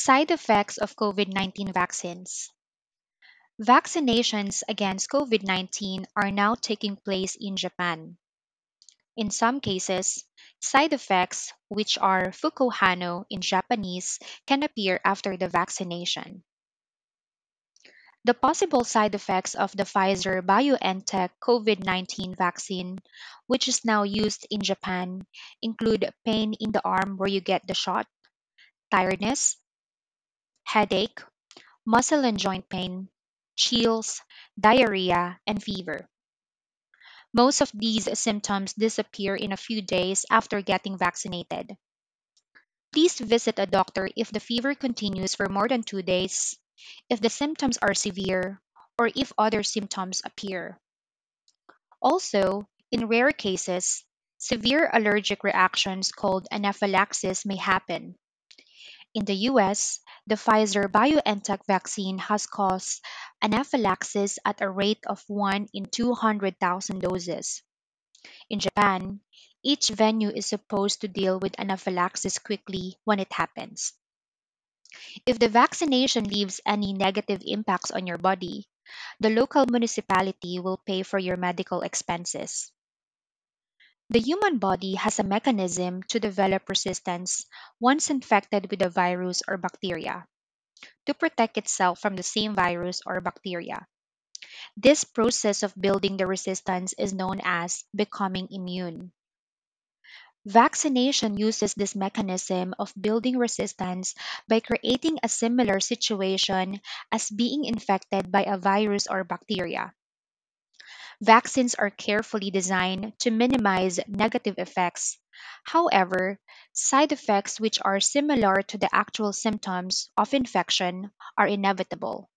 Side effects of COVID 19 vaccines. Vaccinations against COVID 19 are now taking place in Japan. In some cases, side effects, which are fukuhano in Japanese, can appear after the vaccination. The possible side effects of the Pfizer BioNTech COVID 19 vaccine, which is now used in Japan, include pain in the arm where you get the shot, tiredness, headache, muscle and joint pain, chills, diarrhea, and fever. Most of these symptoms disappear in a few days after getting vaccinated. Please visit a doctor if the fever continues for more than two days, if the symptoms are severe, or if other symptoms appear. Also, in rare cases, severe allergic reactions called anaphylaxis may happen. In the US, the Pfizer BioNTech vaccine has caused anaphylaxis at a rate of 1 in 200,000 doses. In Japan, each venue is supposed to deal with anaphylaxis quickly when it happens. If the vaccination leaves any negative impacts on your body, the local municipality will pay for your medical expenses. The human body has a mechanism to develop resistance once infected with a virus or bacteria to protect itself from the same virus or bacteria. This process of building the resistance is known as becoming immune. Vaccination uses this mechanism of building resistance by creating a similar situation as being infected by a virus or bacteria. Vaccines are carefully designed to minimize negative effects. However, side effects which are similar to the actual symptoms of infection are inevitable.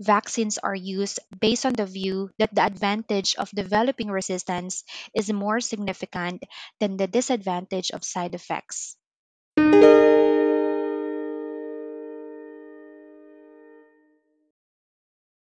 Vaccines are used based on the view that the advantage of developing resistance is more significant than the disadvantage of side effects.